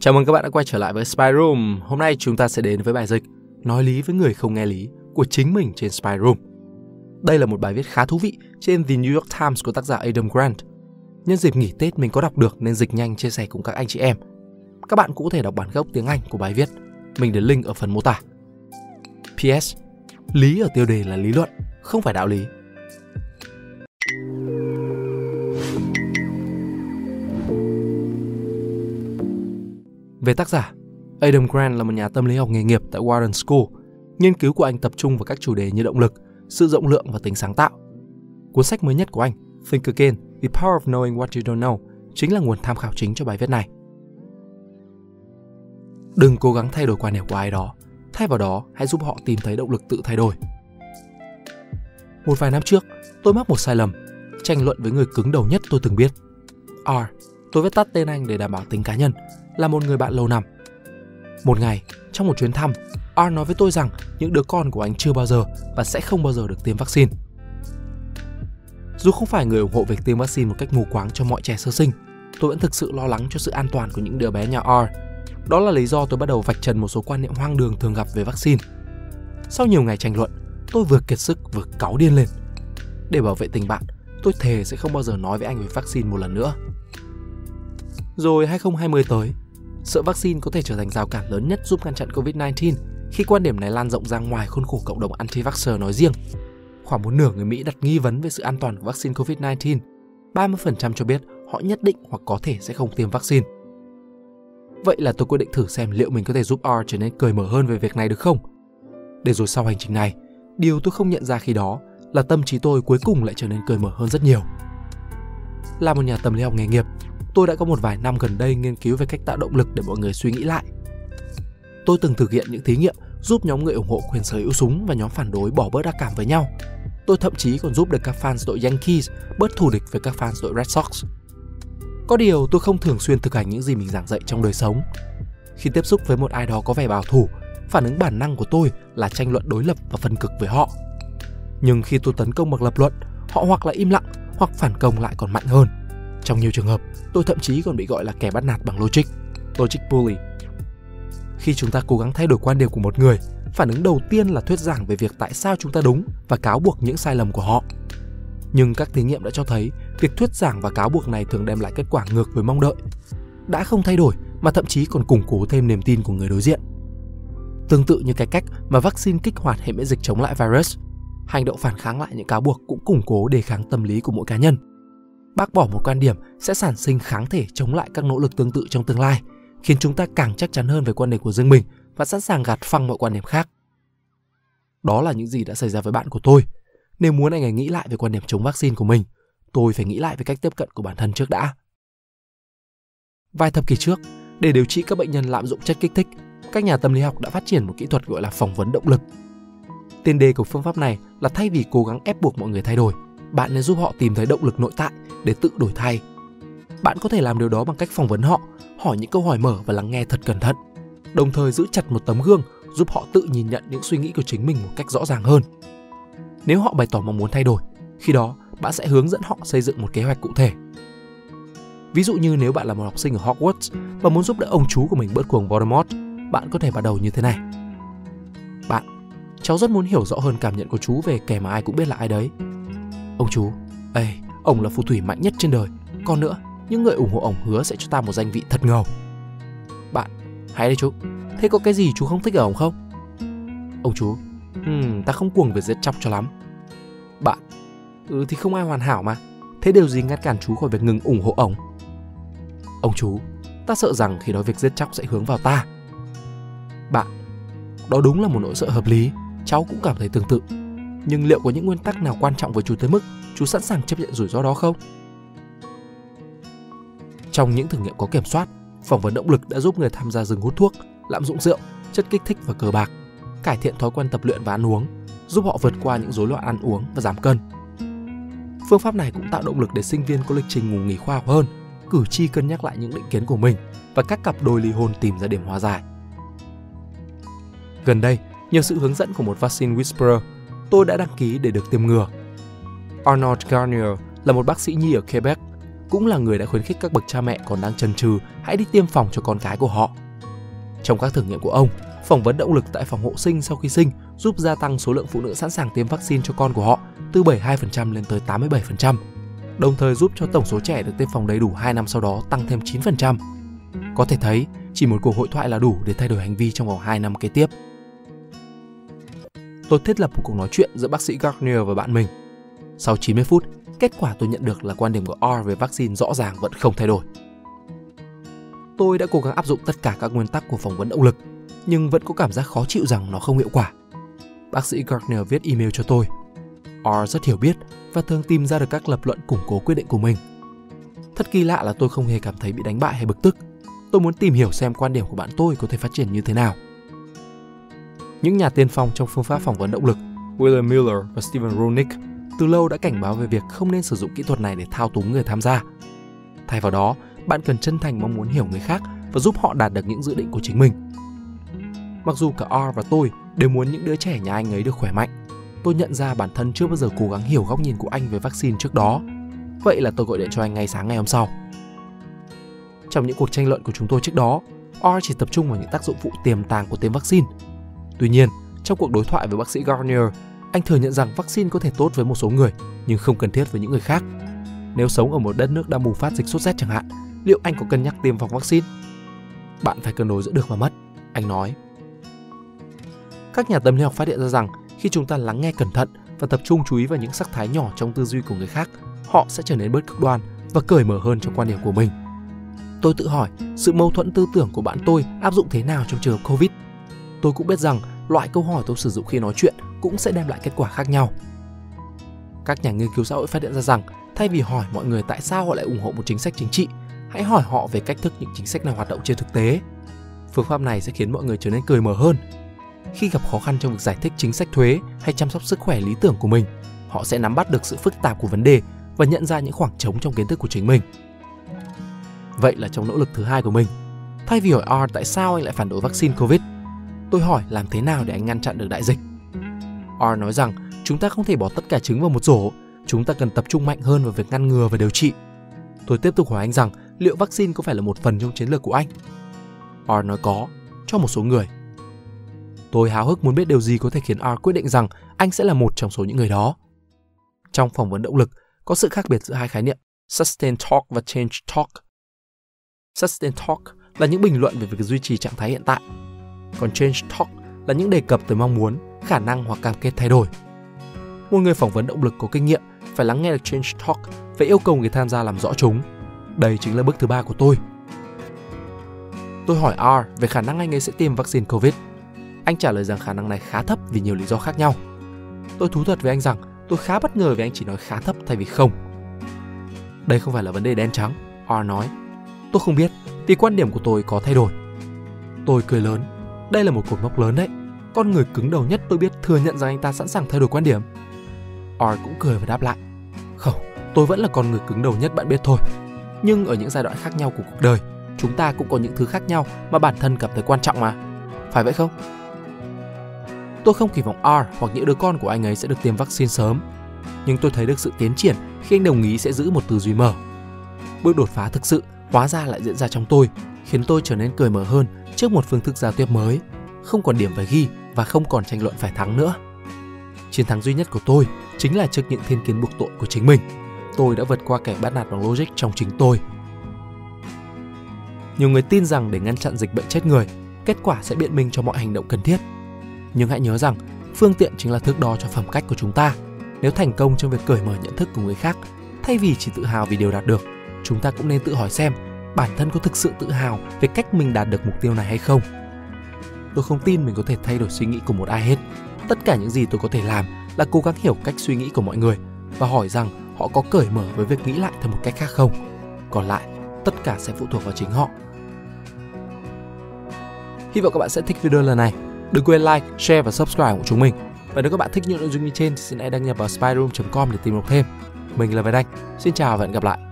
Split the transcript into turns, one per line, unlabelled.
Chào mừng các bạn đã quay trở lại với Spy Room. Hôm nay chúng ta sẽ đến với bài dịch Nói lý với người không nghe lý của chính mình trên Spy Room. Đây là một bài viết khá thú vị trên The New York Times của tác giả Adam Grant. Nhân dịp nghỉ Tết mình có đọc được nên dịch nhanh chia sẻ cùng các anh chị em. Các bạn cũng có thể đọc bản gốc tiếng Anh của bài viết. Mình để link ở phần mô tả. PS. Lý ở tiêu đề là lý luận, không phải đạo lý. Về tác giả, Adam Grant là một nhà tâm lý học nghề nghiệp tại Wharton School. Nghiên cứu của anh tập trung vào các chủ đề như động lực, sự rộng lượng và tính sáng tạo. Cuốn sách mới nhất của anh, Think Again, The Power of Knowing What You Don't Know, chính là nguồn tham khảo chính cho bài viết này. Đừng cố gắng thay đổi quan điểm của ai đó, thay vào đó hãy giúp họ tìm thấy động lực tự thay đổi. Một vài năm trước, tôi mắc một sai lầm, tranh luận với người cứng đầu nhất tôi từng biết. R, tôi viết tắt tên anh để đảm bảo tính cá nhân, là một người bạn lâu năm. Một ngày, trong một chuyến thăm, R nói với tôi rằng những đứa con của anh chưa bao giờ và sẽ không bao giờ được tiêm vaccine. Dù không phải người ủng hộ việc tiêm vaccine một cách mù quáng cho mọi trẻ sơ sinh, tôi vẫn thực sự lo lắng cho sự an toàn của những đứa bé nhà R. Đó là lý do tôi bắt đầu vạch trần một số quan niệm hoang đường thường gặp về vaccine. Sau nhiều ngày tranh luận, tôi vừa kiệt sức vừa cáu điên lên. Để bảo vệ tình bạn, tôi thề sẽ không bao giờ nói với anh về vaccine một lần nữa. Rồi 2020 tới, sợ vaccine có thể trở thành rào cản lớn nhất giúp ngăn chặn COVID-19 khi quan điểm này lan rộng ra ngoài khuôn khổ cộng đồng anti-vaxxer nói riêng. Khoảng một nửa người Mỹ đặt nghi vấn về sự an toàn của vaccine COVID-19. 30% cho biết họ nhất định hoặc có thể sẽ không tiêm vaccine. Vậy là tôi quyết định thử xem liệu mình có thể giúp R trở nên cởi mở hơn về việc này được không. Để rồi sau hành trình này, điều tôi không nhận ra khi đó là tâm trí tôi cuối cùng lại trở nên cởi mở hơn rất nhiều. Là một nhà tâm lý học nghề nghiệp, tôi đã có một vài năm gần đây nghiên cứu về cách tạo động lực để mọi người suy nghĩ lại. Tôi từng thực hiện những thí nghiệm giúp nhóm người ủng hộ quyền sở hữu súng và nhóm phản đối bỏ bớt ác cảm với nhau. Tôi thậm chí còn giúp được các fans đội Yankees bớt thù địch với các fans đội Red Sox. Có điều tôi không thường xuyên thực hành những gì mình giảng dạy trong đời sống. Khi tiếp xúc với một ai đó có vẻ bảo thủ, phản ứng bản năng của tôi là tranh luận đối lập và phân cực với họ. Nhưng khi tôi tấn công bằng lập luận, họ hoặc là im lặng hoặc phản công lại còn mạnh hơn. Trong nhiều trường hợp, tôi thậm chí còn bị gọi là kẻ bắt nạt bằng logic, logic bully. Khi chúng ta cố gắng thay đổi quan điểm của một người, phản ứng đầu tiên là thuyết giảng về việc tại sao chúng ta đúng và cáo buộc những sai lầm của họ. Nhưng các thí nghiệm đã cho thấy việc thuyết giảng và cáo buộc này thường đem lại kết quả ngược với mong đợi. Đã không thay đổi mà thậm chí còn củng cố thêm niềm tin của người đối diện. Tương tự như cái cách mà vaccine kích hoạt hệ miễn dịch chống lại virus, hành động phản kháng lại những cáo buộc cũng củng cố đề kháng tâm lý của mỗi cá nhân bác bỏ một quan điểm sẽ sản sinh kháng thể chống lại các nỗ lực tương tự trong tương lai, khiến chúng ta càng chắc chắn hơn về quan điểm của riêng mình và sẵn sàng gạt phăng mọi quan điểm khác. Đó là những gì đã xảy ra với bạn của tôi. Nếu muốn anh ấy nghĩ lại về quan điểm chống vaccine của mình, tôi phải nghĩ lại về cách tiếp cận của bản thân trước đã. Vài thập kỷ trước, để điều trị các bệnh nhân lạm dụng chất kích thích, các nhà tâm lý học đã phát triển một kỹ thuật gọi là phỏng vấn động lực. Tiền đề của phương pháp này là thay vì cố gắng ép buộc mọi người thay đổi, bạn nên giúp họ tìm thấy động lực nội tại để tự đổi thay. Bạn có thể làm điều đó bằng cách phỏng vấn họ, hỏi những câu hỏi mở và lắng nghe thật cẩn thận, đồng thời giữ chặt một tấm gương giúp họ tự nhìn nhận những suy nghĩ của chính mình một cách rõ ràng hơn. Nếu họ bày tỏ mong muốn thay đổi, khi đó bạn sẽ hướng dẫn họ xây dựng một kế hoạch cụ thể. Ví dụ như nếu bạn là một học sinh ở Hogwarts và muốn giúp đỡ ông chú của mình bớt cuồng Voldemort, bạn có thể bắt đầu như thế này. Bạn, cháu rất muốn hiểu rõ hơn cảm nhận của chú về kẻ mà ai cũng biết là ai đấy. Ông chú, ê, ông là phù thủy mạnh nhất trên đời. Còn nữa, những người ủng hộ ông hứa sẽ cho ta một danh vị thật ngầu. Bạn, hay đấy chú. Thế có cái gì chú không thích ở ông không? Ông chú, hmm, ta không cuồng về giết chóc cho lắm. Bạn, ừ thì không ai hoàn hảo mà. Thế điều gì ngăn cản chú khỏi việc ngừng ủng hộ ông? Ông chú, ta sợ rằng khi đó việc giết chóc sẽ hướng vào ta. Bạn, đó đúng là một nỗi sợ hợp lý. Cháu cũng cảm thấy tương tự nhưng liệu có những nguyên tắc nào quan trọng với chú tới mức chú sẵn sàng chấp nhận rủi ro đó không? Trong những thử nghiệm có kiểm soát, phỏng vấn động lực đã giúp người tham gia dừng hút thuốc, lạm dụng rượu, chất kích thích và cờ bạc, cải thiện thói quen tập luyện và ăn uống, giúp họ vượt qua những rối loạn ăn uống và giảm cân. Phương pháp này cũng tạo động lực để sinh viên có lịch trình ngủ nghỉ khoa học hơn, cử tri cân nhắc lại những định kiến của mình và các cặp đôi ly hôn tìm ra điểm hòa giải. Gần đây, nhờ sự hướng dẫn của một vaccine whisperer, tôi đã đăng ký để được tiêm ngừa. Arnold Garnier là một bác sĩ nhi ở Quebec. cũng là người đã khuyến khích các bậc cha mẹ còn đang chần chừ hãy đi tiêm phòng cho con cái của họ. Trong các thử nghiệm của ông, phỏng vấn động lực tại phòng hộ sinh sau khi sinh giúp gia tăng số lượng phụ nữ sẵn sàng tiêm vaccine cho con của họ từ 72% lên tới 87%, đồng thời giúp cho tổng số trẻ được tiêm phòng đầy đủ 2 năm sau đó tăng thêm 9%. Có thể thấy, chỉ một cuộc hội thoại là đủ để thay đổi hành vi trong vòng 2 năm kế tiếp. Tôi thiết lập một cuộc nói chuyện giữa bác sĩ Gardner và bạn mình. Sau 90 phút, kết quả tôi nhận được là quan điểm của R về vaccine rõ ràng vẫn không thay đổi. Tôi đã cố gắng áp dụng tất cả các nguyên tắc của phỏng vấn động lực, nhưng vẫn có cảm giác khó chịu rằng nó không hiệu quả. Bác sĩ Gardner viết email cho tôi. R rất hiểu biết và thường tìm ra được các lập luận củng cố quyết định của mình. Thật kỳ lạ là tôi không hề cảm thấy bị đánh bại hay bực tức. Tôi muốn tìm hiểu xem quan điểm của bạn tôi có thể phát triển như thế nào. Những nhà tiên phong trong phương pháp phỏng vấn động lực, William Miller và Steven Roenick, từ lâu đã cảnh báo về việc không nên sử dụng kỹ thuật này để thao túng người tham gia. Thay vào đó, bạn cần chân thành mong muốn hiểu người khác và giúp họ đạt được những dự định của chính mình. Mặc dù cả R và tôi đều muốn những đứa trẻ nhà anh ấy được khỏe mạnh, tôi nhận ra bản thân chưa bao giờ cố gắng hiểu góc nhìn của anh về vaccine trước đó. Vậy là tôi gọi điện cho anh ngay sáng ngày hôm sau. Trong những cuộc tranh luận của chúng tôi trước đó, R chỉ tập trung vào những tác dụng phụ tiềm tàng của tiêm vaccine. Tuy nhiên, trong cuộc đối thoại với bác sĩ Garnier, anh thừa nhận rằng vaccine có thể tốt với một số người, nhưng không cần thiết với những người khác. Nếu sống ở một đất nước đang bùng phát dịch sốt rét chẳng hạn, liệu anh có cân nhắc tiêm phòng vaccine? Bạn phải cân đối giữa được và mất, anh nói. Các nhà tâm lý học phát hiện ra rằng khi chúng ta lắng nghe cẩn thận và tập trung chú ý vào những sắc thái nhỏ trong tư duy của người khác, họ sẽ trở nên bớt cực đoan và cởi mở hơn trong quan điểm của mình. Tôi tự hỏi, sự mâu thuẫn tư tưởng của bạn tôi áp dụng thế nào trong trường hợp Covid? Tôi cũng biết rằng loại câu hỏi tôi sử dụng khi nói chuyện cũng sẽ đem lại kết quả khác nhau. Các nhà nghiên cứu xã hội phát hiện ra rằng thay vì hỏi mọi người tại sao họ lại ủng hộ một chính sách chính trị, hãy hỏi họ về cách thức những chính sách này hoạt động trên thực tế. Phương pháp này sẽ khiến mọi người trở nên cười mở hơn. Khi gặp khó khăn trong việc giải thích chính sách thuế hay chăm sóc sức khỏe lý tưởng của mình, họ sẽ nắm bắt được sự phức tạp của vấn đề và nhận ra những khoảng trống trong kiến thức của chính mình. Vậy là trong nỗ lực thứ hai của mình, thay vì hỏi R tại sao anh lại phản đối vaccine COVID, tôi hỏi làm thế nào để anh ngăn chặn được đại dịch. R nói rằng chúng ta không thể bỏ tất cả trứng vào một rổ, chúng ta cần tập trung mạnh hơn vào việc ngăn ngừa và điều trị. Tôi tiếp tục hỏi anh rằng liệu vaccine có phải là một phần trong chiến lược của anh? R nói có, cho một số người. Tôi háo hức muốn biết điều gì có thể khiến R quyết định rằng anh sẽ là một trong số những người đó. Trong phỏng vấn động lực, có sự khác biệt giữa hai khái niệm sustain talk và change talk. Sustain talk là những bình luận về việc duy trì trạng thái hiện tại, còn change talk là những đề cập tới mong muốn, khả năng hoặc cam kết thay đổi. Một người phỏng vấn động lực có kinh nghiệm phải lắng nghe được change talk và yêu cầu người tham gia làm rõ chúng. Đây chính là bước thứ ba của tôi. Tôi hỏi R về khả năng anh ấy sẽ tiêm vaccine COVID. Anh trả lời rằng khả năng này khá thấp vì nhiều lý do khác nhau. Tôi thú thật với anh rằng tôi khá bất ngờ vì anh chỉ nói khá thấp thay vì không. Đây không phải là vấn đề đen trắng, R nói. Tôi không biết, vì quan điểm của tôi có thay đổi. Tôi cười lớn. Đây là một cột mốc lớn đấy. Con người cứng đầu nhất tôi biết thừa nhận rằng anh ta sẵn sàng thay đổi quan điểm. R cũng cười và đáp lại. Không, tôi vẫn là con người cứng đầu nhất bạn biết thôi. Nhưng ở những giai đoạn khác nhau của cuộc đời, chúng ta cũng có những thứ khác nhau mà bản thân cảm thấy quan trọng mà. Phải vậy không? Tôi không kỳ vọng R hoặc những đứa con của anh ấy sẽ được tiêm vaccine sớm. Nhưng tôi thấy được sự tiến triển khi anh đồng ý sẽ giữ một tư duy mở. Bước đột phá thực sự hóa ra lại diễn ra trong tôi, khiến tôi trở nên cười mở hơn trước một phương thức giao tiếp mới, không còn điểm phải ghi và không còn tranh luận phải thắng nữa. Chiến thắng duy nhất của tôi chính là trước những thiên kiến buộc tội của chính mình. Tôi đã vượt qua kẻ bắt nạt bằng logic trong chính tôi. Nhiều người tin rằng để ngăn chặn dịch bệnh chết người, kết quả sẽ biện minh cho mọi hành động cần thiết. Nhưng hãy nhớ rằng, phương tiện chính là thước đo cho phẩm cách của chúng ta. Nếu thành công trong việc cởi mở nhận thức của người khác, thay vì chỉ tự hào vì điều đạt được, chúng ta cũng nên tự hỏi xem bản thân có thực sự tự hào về cách mình đạt được mục tiêu này hay không. Tôi không tin mình có thể thay đổi suy nghĩ của một ai hết. Tất cả những gì tôi có thể làm là cố gắng hiểu cách suy nghĩ của mọi người và hỏi rằng họ có cởi mở với việc nghĩ lại theo một cách khác không. Còn lại, tất cả sẽ phụ thuộc vào chính họ. Hy vọng các bạn sẽ thích video lần này. Đừng quên like, share và subscribe của chúng mình. Và nếu các bạn thích những nội dung như trên thì xin hãy đăng nhập vào spyroom.com để tìm đọc thêm. Mình là Việt Anh. Xin chào và hẹn gặp lại.